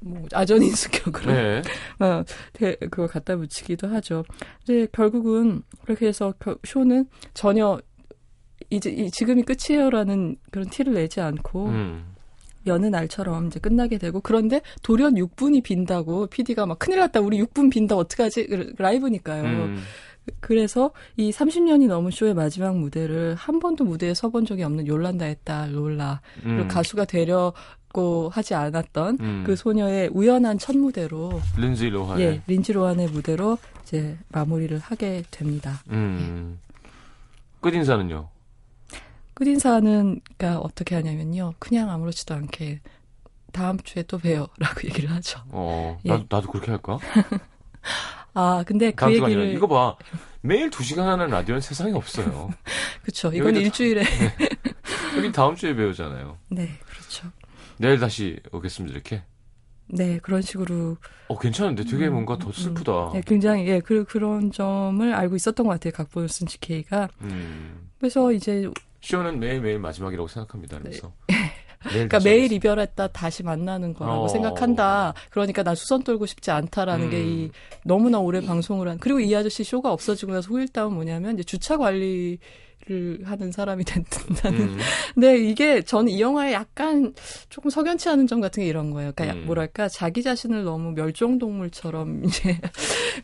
뭐 아전인수격으로 네. <laughs> 어, 대- 그걸 갖다 붙이기도 하죠. 이제 결국은 그렇게 해서 겨- 쇼는 전혀 이제 이 지금이 끝이에요라는 그런 티를 내지 않고 음. 여느 날처럼 이제 끝나게 되고 그런데 돌연 6분이 빈다고 PD가 막 큰일 났다 우리 6분 빈다 어떡하지 그- 라이브니까요. 음. 그래서 이 30년이 넘은 쇼의 마지막 무대를 한 번도 무대에 서본 적이 없는 요란다의 딸 롤라 그리고 음. 가수가 되려 고 하지 않았던 음. 그 소녀의 우연한 첫 무대로 린지 로하의 예 린지 로한의 무대로 이제 마무리를 하게 됩니다. 음. 끝 인사는요. 끝인사는 그러니까 어떻게 하냐면요 그냥 아무렇지도 않게 다음 주에 또 봬요라고 <laughs> 얘기를 하죠. 어. 예. 나도 나도 그렇게 할까? <laughs> 아 근데 그 주가 아니라 얘기를 이거 봐. 매일 2시간 하는 라디오는 세상에 없어요. <laughs> 그렇죠. 이건 일주일에 여기 다음 주에 배우잖아요. 네 그렇죠. 내일 다시 오겠습니다. 이렇게. 네 그런 식으로 어 괜찮은데 되게 음, 뭔가 더 음, 슬프다. 네, 굉장히 예 그, 그런 점을 알고 있었던 것 같아요 각본을 쓴 GK가 음. 그래서 이제 쇼는 매일매일 마지막이라고 생각합니다. 그래서 <laughs> 내일 그러니까 매일. 이별했다 다시 만나는 거라고 어. 생각한다. 그러니까 난 수선 떨고 싶지 않다라는 음. 게이 너무나 오래 방송을 한 그리고 이 아저씨 쇼가 없어지고 나서 후일담은 뭐냐면 이제 주차 관리 를 하는 사람이 <laughs> 된다는. 음. 근데 이게 저는 이 영화에 약간 조금 석연치 않은 점 같은 게 이런 거예요. 그러니까 음. 뭐랄까 자기 자신을 너무 멸종 동물처럼 <laughs> 이제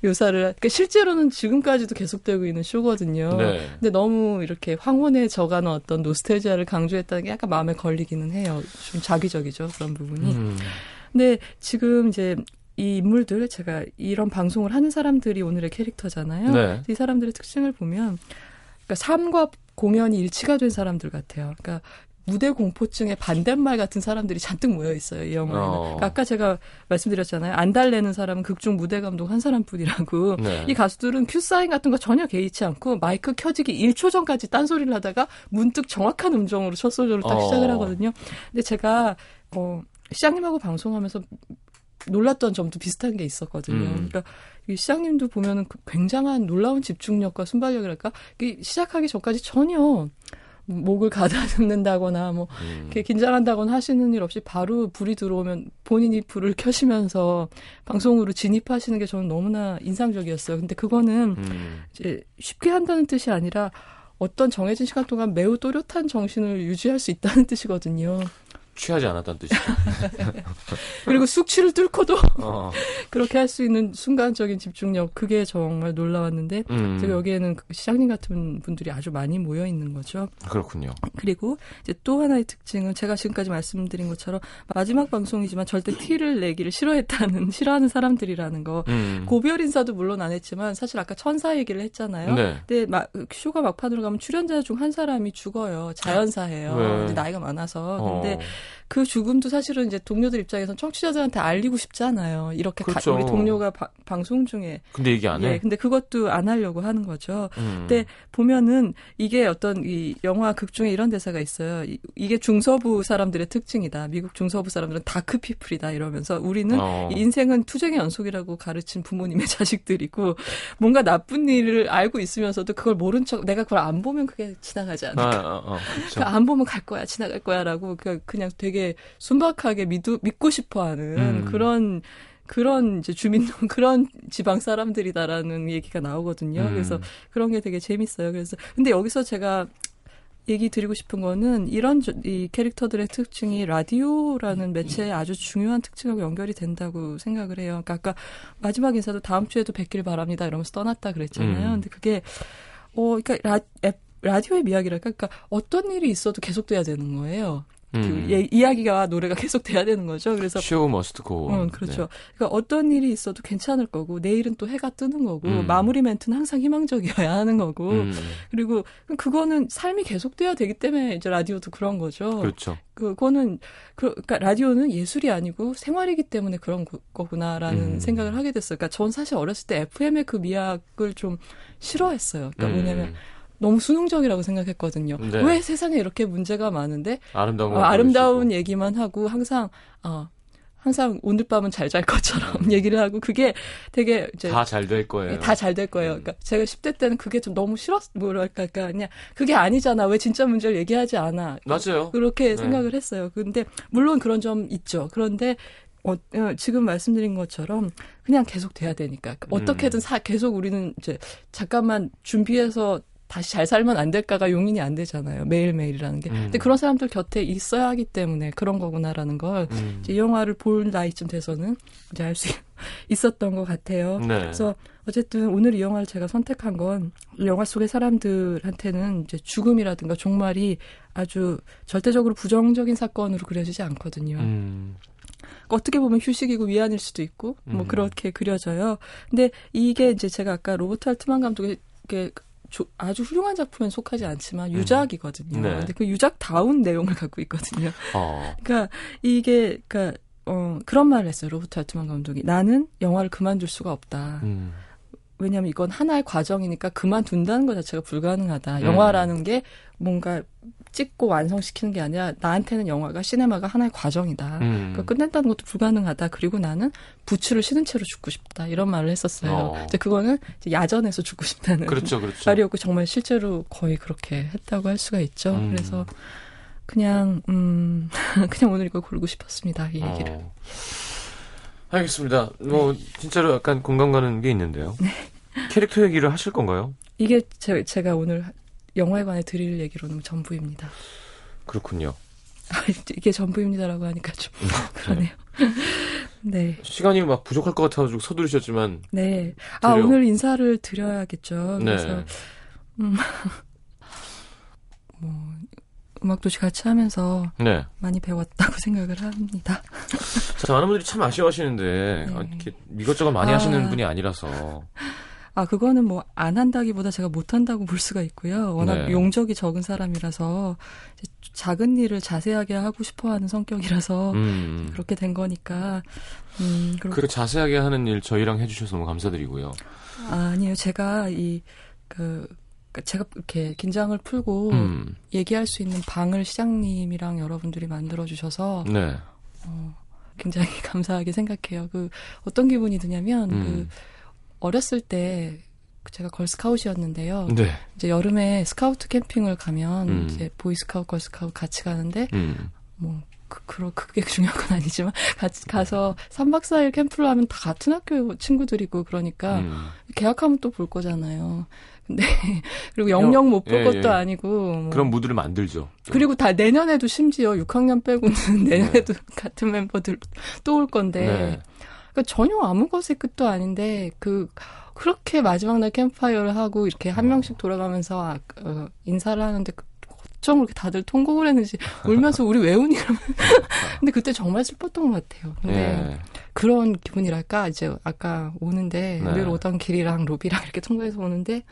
묘사를. 그러니까 실제로는 지금까지도 계속되고 있는 쇼거든요. 네. 근데 너무 이렇게 황혼해져가는 어떤 노스텔지아를 강조했다는 게 약간 마음에 걸리기는 해요. 좀 자기적이죠 그런 부분이. 음. 근데 지금 이제 이 인물들 제가 이런 방송을 하는 사람들이 오늘의 캐릭터잖아요. 네. 이 사람들의 특징을 보면 그러니까 삶과 공연이 일치가 된 사람들 같아요. 그러니까 무대 공포증에 반대말 같은 사람들이 잔뜩 모여 있어요 이 영화에는. 어. 그러니까 아까 제가 말씀드렸잖아요. 안 달래는 사람은 극중 무대 감독 한 사람뿐이라고. <laughs> 네. 이 가수들은 큐 사인 같은 거 전혀 개의치 않고 마이크 켜지기 1초 전까지 딴 소리를 하다가 문득 정확한 음정으로 첫 소절을 딱 어. 시작을 하거든요. 근데 제가 어 시장님하고 방송하면서 놀랐던 점도 비슷한 게 있었거든요. 음. 그러니까 이 시장님도 보면은 그 굉장한 놀라운 집중력과 순발력이랄까 시작하기 전까지 전혀 목을 가다듬는다거나 뭐 음. 이렇게 긴장한다거나 하시는 일 없이 바로 불이 들어오면 본인이 불을 켜시면서 방송으로 진입하시는 게 저는 너무나 인상적이었어요. 근데 그거는 음. 이제 쉽게 한다는 뜻이 아니라 어떤 정해진 시간 동안 매우 또렷한 정신을 유지할 수 있다는 뜻이거든요. 취하지 않았다는 뜻이죠. <laughs> 그리고 숙취를 뚫고도 <laughs> 어. <laughs> 그렇게 할 수 있는 순간적인 집중력, 그게 정말 놀라웠는데, 음. 제가 여기에는 그 시장님 같은 분들이 아주 많이 모여 있는 거죠. 그렇군요. 그리고 이제 또 하나의 특징은 제가 지금까지 말씀드린 것처럼 마지막 방송이지만 절대 티를 내기를 싫어했다는, 싫어하는 사람들이라는 거. 음. 고별 인사도 물론 안 했지만 사실 아까 천사 얘기를 했잖아요. 네. 근데 막 쇼가 막판으로 가면 출연자 중 한 사람이 죽어요. 자연사예요. 나이가 많아서. 근데 어. 그 죽음도 사실은 이제 동료들 입장에선 청취자들한테 알리고 싶잖아요. 이렇게 가- 그렇죠. 우리 동료가 바- 방송 중에 근데 얘기 안 해. 예, 근데 그것도 안 하려고 하는 거죠. 음. 근데 보면은 이게 어떤 이 영화 극 중에 이런 대사가 있어요. 이, 이게 중서부 사람들의 특징이다. 미국 중서부 사람들은 dark people이다 이러면서 우리는 어. 이 인생은 투쟁의 연속이라고 가르친 부모님의 <laughs> 자식들이고 뭔가 나쁜 일을 알고 있으면서도 그걸 모른 척 내가 그걸 안 보면 그게 지나가지 아, 않을까. 아, 아, 그렇죠. 그러니까 안 보면 갈 거야, 지나갈 거야라고 그냥, 그냥 되게 순박하게 믿고, 믿고 싶어하는 음. 그런 그런 이제 주민 <laughs> 그런 지방 사람들이다라는 얘기가 나오거든요. 음. 그래서 그런 게 되게 재밌어요. 그래서 근데 여기서 제가 얘기 드리고 싶은 거는 이런 저- 이 캐릭터들의 특징이 라디오라는 매체의 아주 중요한 특징하고 연결이 된다고 생각을 해요. 그러니까 아까 마지막 인사도 다음 주에도 뵙길 바랍니다 이러면서 떠났다 그랬잖아요. 음. 근데 그게 어 그러니까 라, 앱, 라디오의 이야기랄까 그러니까 어떤 일이 있어도 계속돼야 되는 거예요. 그 음. 예, 이야기가 노래가 계속 돼야 되는 거죠. 그래서 Show must go. 어, 그렇죠. 그러니까 어떤 일이 있어도 괜찮을 거고 내일은 또 해가 뜨는 거고 음. 마무리 멘트는 항상 희망적이어야 하는 거고 음. 그리고 그거는 삶이 계속돼야 되기 때문에 이제 라디오도 그런 거죠. 그렇죠. 그거는 그, 그러니까 라디오는 예술이 아니고 생활이기 때문에 그런 거- 거구나라는 음. 생각을 하게 됐어요. 그러니까 전 사실 어렸을 때 FM의 그 미학을 좀 싫어했어요. 그러니까 음. 뭐냐면 너무 수능적이라고 생각했거든요. 네. 왜 세상에 이렇게 문제가 많은데 아름다운 어, 거 아름다운 얘기만 하고 항상 어 항상 오늘 밤은 잘 잘 것처럼 <laughs> 얘기를 하고 그게 되게 이제 다 잘 될 거예요. 다 잘 될 거예요. 음. 그러니까 제가 10대 때는 그게 좀 너무 싫었 뭐랄까 그냥 그게 아니잖아. 왜 진짜 문제를 얘기하지 않아? 맞아요. 그렇게 네. 생각을 했어요. 근데 물론 그런 점 있죠. 그런데 어, 어, 지금 말씀드린 것처럼 그냥 계속 돼야 되니까 그러니까 음. 어떻게든 사, 계속 우리는 이제 잠깐만 준비해서 다시 잘 살면 안 될까가 용인이 안 되잖아요. 매일매일이라는 게. 음. 근데 그런 사람들 곁에 있어야 하기 때문에 그런 거구나라는 걸 음. 이제 이 영화를 볼 나이쯤 돼서는 이제 알 수 <laughs> 있었던 것 같아요. 네. 그래서 어쨌든 오늘 이 영화를 제가 선택한 건 이 영화 속의 사람들한테는 이제 죽음이라든가 종말이 아주 절대적으로 부정적인 사건으로 그려지지 않거든요. 음. 그러니까 어떻게 보면 휴식이고 위안일 수도 있고 뭐 음. 그렇게 그려져요. 근데 이게 이제 제가 아까 로버트 알트만 감독의 게 조- 아주 훌륭한 작품엔 속하지 않지만 유작이거든요. 네. 근데 그 유작다운 내용을 갖고 있거든요. <laughs> 어. 그러니까 이게 그러니까 어 그런 말을 했어요. 로버트 알트만 감독이 나는 영화를 그만둘 수가 없다. 음. 왜냐하면 이건 하나의 과정이니까 그만둔다는 것 자체가 불가능하다. 음. 영화라는 게 뭔가 찍고 완성시키는 게 아니라 나한테는 영화가 시네마가 하나의 과정이다. 음. 그러니까 끝낸다는 것도 불가능하다. 그리고 나는 부츠를 신은 채로 죽고 싶다. 이런 말을 했었어요. 어. 이제 그거는 이제 야전에서 죽고 싶다는 그렇죠, 그렇죠. 말이었고 정말 실제로 거의 그렇게 했다고 할 수가 있죠. 음. 그래서 그냥 음 <laughs> 그냥 오늘 이걸 고르고 싶었습니다. 이 얘기를. 어. 알겠습니다. 뭐 진짜로 약간 공감 가는 게 있는데요. <laughs> 네. 캐릭터 얘기를 하실 건가요? 이게 제, 제가 오늘 영화에 관해 드릴 얘기로는 전부입니다. 그렇군요. 이게 전부입니다라고 하니까 좀 그러네요. <laughs> 네. 시간이 막 부족할 것 같아가지고 서두르셨지만 네. 아, 드려. 오늘 인사를 드려야겠죠. 그래서, 네. 음, <laughs> 뭐, 음악도시 같이 하면서 네. 많이 배웠다고 생각을 합니다. 자, 많은 분들이 참 아쉬워하시는데 네. 아, 이렇게 이것저것 많이 아. 하시는 분이 아니라서 아, 그거는 뭐 안 한다기보다 제가 못 한다고 볼 수가 있고요. 워낙 네. 용적이 적은 사람이라서 작은 일을 자세하게 하고 싶어 하는 성격이라서 음. 그렇게 된 거니까 음, 그렇 그 자세하게 하는 일 저희랑 해주셔서 너무 감사드리고요. 아, 아니에요. 제가 이 그 제가 이렇게 긴장을 풀고 음. 얘기할 수 있는 방을 시장님이랑 여러분들이 만들어 주셔서 네. 어, 굉장히 <laughs> 감사하게 생각해요. 그 어떤 기분이 드냐면 음. 그 어렸을 때 제가 걸스카웃이었는데요. 네. 이제 여름에 스카우트 캠핑을 가면 음. 이제 보이스카웃, 걸스카웃 같이 가는데 음. 뭐 그, 그러, 그게 중요한 건 아니지만 <laughs> 같이 가서 3박 4일 캠프를 하면 다 같은 학교 친구들이고 그러니까 음. 계약하면 또 볼 거잖아요. 근데 <laughs> 그리고 영영 못볼 예, 것도 예. 아니고 뭐. 그런 무드를 만들죠. 그리고 다 내년에도 심지어 6학년 빼고는 <laughs> 내년에도 같은 멤버들 또 올 건데 네. 그러니까 전혀 아무 것의 끝도 아닌데 그 그렇게 마지막 날 캠프파이어를 하고 이렇게 한 명씩 돌아가면서 아, 어, 인사를 하는데 그 어쩜 그렇게 다들 통곡을 했는지 울면서 우리 왜 우니 이러면 근데 그때 정말 슬펐던 것 같아요. 근데 예. 그런 기분이랄까 이제 아까 오는데 네. 늘 오던 길이랑 로비랑 이렇게 통과해서 오는데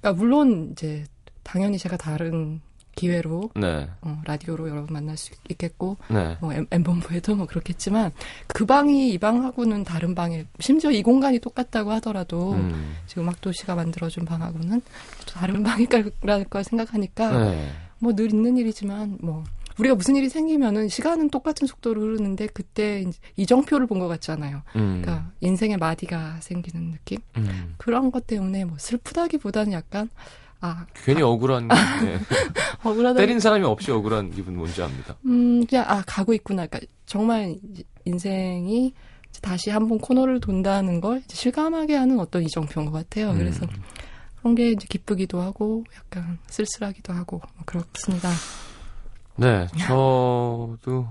그러니까 물론 이제 당연히 제가 다른 기회로 네. 어, 라디오로 여러분 만날 수 있겠고 네. 뭐 엠- 엠본부에도 뭐 그렇겠지만 그 방이 이 방하고는 다른 방에 심지어 이 공간이 똑같다고 하더라도 음. 지금 음악 도시가 만들어준 방하고는 또 다른 방일까라는 걸 생각하니까 네. 뭐늘 있는 일이지만 뭐 우리가 무슨 일이 생기면은 시간은 똑같은 속도로 흐르는데 그때 이정표를 본 것 같잖아요. 음. 그러니까 인생의 마디가 생기는 느낌 음. 그런 것 때문에 뭐 슬프다기보다는 약간 아 괜히 억울한 예. <laughs> 억울하다 때린 사람이 없이 억울한 기분 뭔지 압니다. 음, 그냥, 아, 가고 있구나. 그러니까 정말 인생이 다시 한번 코너를 돈다는 걸 실감하게 하는 어떤 이정표인 것 같아요. 음. 그래서 그런 게 이제 기쁘기도 하고 약간 쓸쓸하기도 하고 뭐 그렇습니다. 네, 저도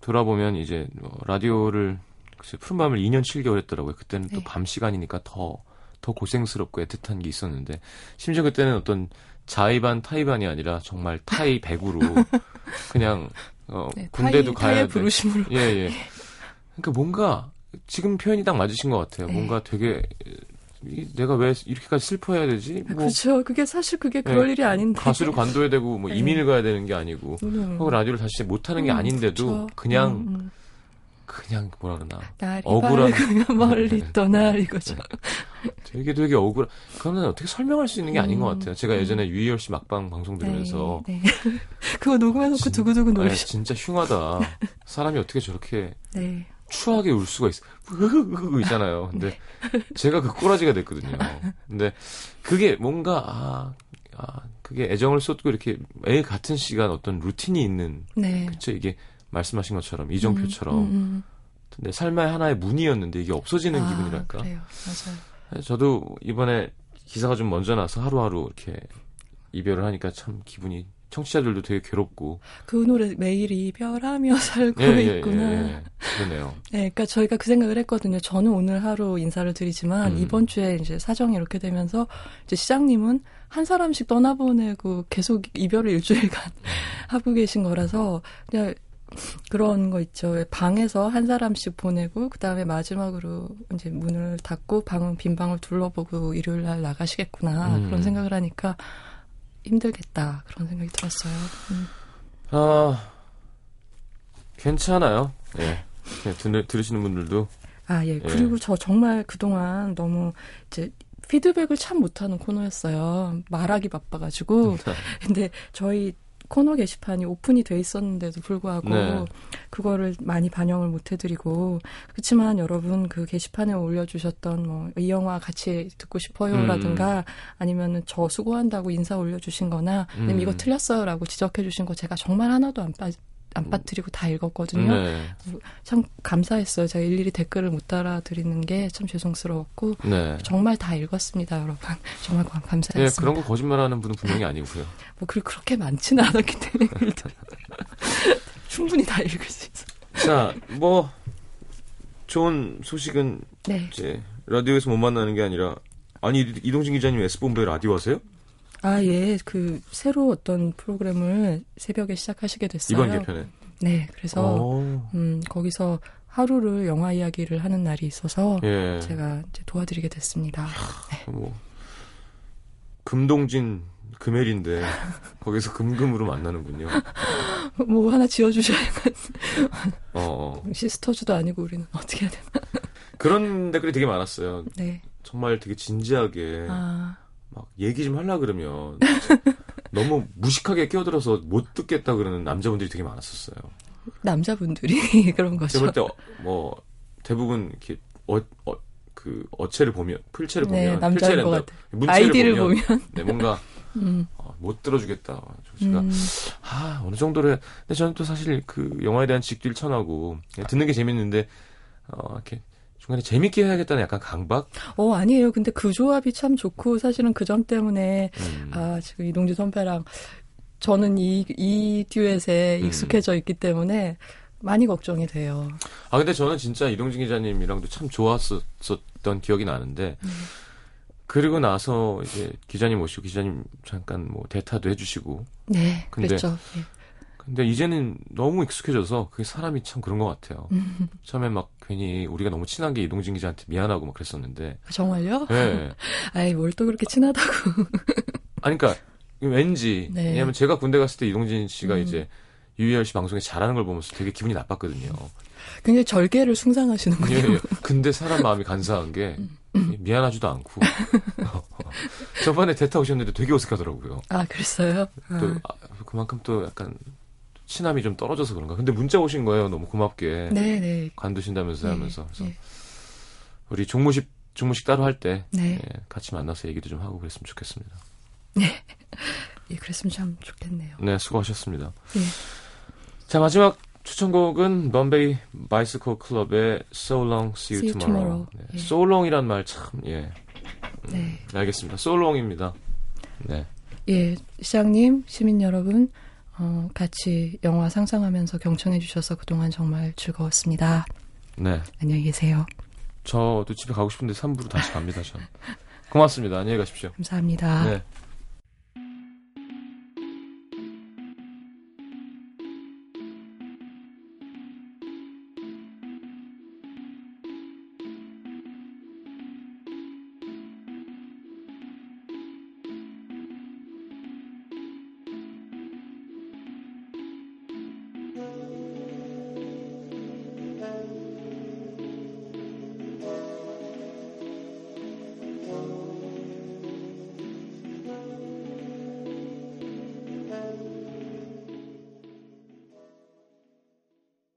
돌아보면 이제 뭐 라디오를 글쎄 푸른 밤을 2년 7개월 했더라고요. 그때는 또 네. 밤 시간이니까 더, 더 고생스럽고 애틋한 게 있었는데, 심지어 그때는 어떤 자의반 타의반이 아니라 정말 타의 100으로 <laughs> 그냥, 어, 네, 군대도 타이, 가야 돼. 부르심으로. 예, 예. 그러니까 뭔가 지금 표현이 딱 맞으신 것 같아요. 네. 뭔가 되게 이- 내가 왜 이렇게까지 슬퍼해야 되지? 뭐 그렇죠. 그게 사실 그게 그럴 네, 일이 아닌데. 가수를 관둬야 되고 뭐 네. 이민을 가야 되는 게 아니고 음. 혹은 라디오를 다시 못 하는 게 음, 아닌데도 그렇죠. 그냥 음, 음. 그냥 뭐라 그러나 날이 억울한- <laughs> 멀리 떠날 이거죠. 되게 되게 억울. 그거는 어떻게 설명할 수 있는 게 아닌 것 음, 같아요. 제가 음. 예전에 유희열 씨 막방 방송 들으면서 네, 네. <laughs> 그거 녹음해놓고 진- 두고두고 아, 놀리죠. 진짜 흉하다. 사람이 어떻게 저렇게 네. 추하게 울 수가 있어. 있잖아요. 근데 제가 그 꼬라지가 됐거든요. 근데 그게 뭔가 아, 아 그게 애정을 쏟고 이렇게 매일 같은 시간 어떤 루틴이 있는 네. 그쵸 이게 말씀하신 것처럼 이정표처럼 음, 음, 음. 내 삶의 하나의 문이었는데 이게 없어지는 아, 기분이랄까. 그래요. 맞아요. 저도 이번에 기사가 좀 먼저 나서 하루하루 이렇게 이별을 하니까 참 기분이 청취자들도 되게 괴롭고 그 노래 매일 이별하며 <laughs> 살고 예, 예, 있구나. 예, 예. 그러네요. <laughs> 네, 그러니까 저희가 그 생각을 했거든요. 저는 오늘 하루 인사를 드리지만 음. 이번 주에 이제 사정이 이렇게 되면서 이제 시장님은 한 사람씩 떠나보내고 계속 이별을 <laughs> 일주일간 하고 계신 거라서 그냥 그런 거 있죠. 왜 방에서 한 사람씩 보내고 그 다음에 마지막으로 이제 문을 닫고 방은 빈 방을 둘러보고 일요일 날 나가시겠구나 음. 그런 생각을 하니까 힘들겠다 그런 생각이 들었어요. 음. 아 괜찮아요. 예. 들, 들으시는 분들도 아, 예. 그리고 저 정말 그동안 너무 이제 피드백을 참 못하는 코너였어요. 말하기 바빠가지고. 근데 저희 코너 게시판이 오픈이 돼 있었는데도 불구하고 네. 그거를 많이 반영을 못 해드리고 그렇지만 여러분 그 게시판에 올려주셨던 뭐 이 영화 같이 듣고 싶어요라든가 아니면은 저 수고한다고 인사 올려주신거나 아니면 음. 이거 틀렸어요라고 지적해주신 거 제가 정말 하나도 안 빠. 안 빠뜨리고 다 읽었거든요. 네. 참 감사했어요. 제가 일일이 댓글을 못 달아드리는 게 참 죄송스러웠고 네. 정말 다 읽었습니다, 여러분. <laughs> 정말 감- 예, 감사했습니다. 그런 거 거짓말하는 분은 분명히 아니고요. 뭐 그, 그렇게 많지는 않았기 때문에 일단 <laughs> 충분히 다 읽을 수 있어. 자, 뭐 좋은 소식은 네. 이제 라디오에서 못 만나는 게 아니라 아니 이- 이동진 기자님 S본부에 라디오 하세요? 아 예, 그 새로 어떤 프로그램을 새벽에 시작하시게 됐어요. 이번 개편에. 네, 그래서 음, 거기서 하루를 영화 이야기를 하는 날이 있어서 예. 제가 이제 도와드리게 됐습니다. 네. 뭐 금동진 금엘인데 <laughs> 거기서 금금으로 만나는군요. <laughs> 뭐 하나 지어주셔야겠. 어, 어. Sisters도 아니고 우리는 어떻게 해야 되나. 그런 댓글이 되게 많았어요. 네. 정말 되게 진지하게 아. 막 얘기 좀 하려 그러면 <laughs> 너무 무식하게 끼어들어서 못 듣겠다 그러는 남자분들이 되게 많았었어요. 남자분들이 <laughs> 그런 거죠. 제가 볼때뭐 대부분 이렇게 어, 어, 그 어체를 보면 풀체를 네, 보면 남자인 것 같아. 아이디를 보면, 보면. 네, 뭔가 <laughs> 음. 어, 못 들어주겠다. 제가 음. 아 어느 정도로 해. 근데 저는 또 사실 그 영화에 대한 지식도 일천하고 듣는 게 재밌는데 어 이렇게 중간에 재밌게 해야겠다는 약간 강박? 어, 아니에요. 근데 그 조합이 참 좋고 사실은 그 점 때문에 음. 아, 지금 이동주 선배랑 저는 이, 이 듀엣에 음. 익숙해져 있기 때문에 많이 걱정이 돼요. 아, 근데 저는 진짜 이동진 기자님이랑도 참 좋았었던 기억이 나는데, 음. 그리고 나서 이제 기자님 오시고 기자님 잠깐 뭐 대타도 해주시고. 네, 근데 그랬죠. 네. 근데 이제는 너무 익숙해져서 그게 사람이 참 그런 것 같아요. 음. 처음에 막 괜히 우리가 너무 친한 게 이동진 기자한테 미안하고 막 그랬었는데. 아, 정말요? 네. <laughs> 아이, 뭘 또 그렇게 친하다고. <laughs> 아니, 그니까, 왠지. 네. 왜냐면 제가 군대 갔을 때 이동진 씨가 음. 이제 유희열 씨 방송에 잘하는 걸 보면서 되게 기분이 나빴거든요. 굉장히 절개를 숭상하시는군요. 예, 예. 근데 사람 마음이 간사한 게 음. 미안하지도 않고 <laughs> 저번에 대타 오셨는데 되게 어색하더라고요. 아 그랬어요? 또 아. 아, 그만큼 또 약간 친함이 좀 떨어져서 그런가. 근데 문자 오신 거예요. 너무 고맙게. 네네. 네. 관두신다면서 네, 하면서. 그래서 네. 우리 종무식 종무식 따로 할때 네. 예, 같이 만나서 얘기도 좀 하고 그랬으면 좋겠습니다. 네. <laughs> 예, 그랬으면 참 좋겠네요. 네, 수고하셨습니다. 네. 자, 마지막 추천곡은 범베이 바이스코 클럽의 So Long See You, See you Tomorrow. tomorrow. 네. 예. So Long이란 말 참, 예. 음, 네. 알겠습니다. So Long입니다. 네. 예, 시장님, 시민 여러분, 어, 같이 영화 상상하면서 경청해 주셔서 그동안 정말 즐거웠습니다. 네. 안녕히 계세요. 저도 집에 가고 싶은데 3부로 다시 갑니다, 전. 고맙습니다. 안녕히 가십시오. 감사합니다. 네.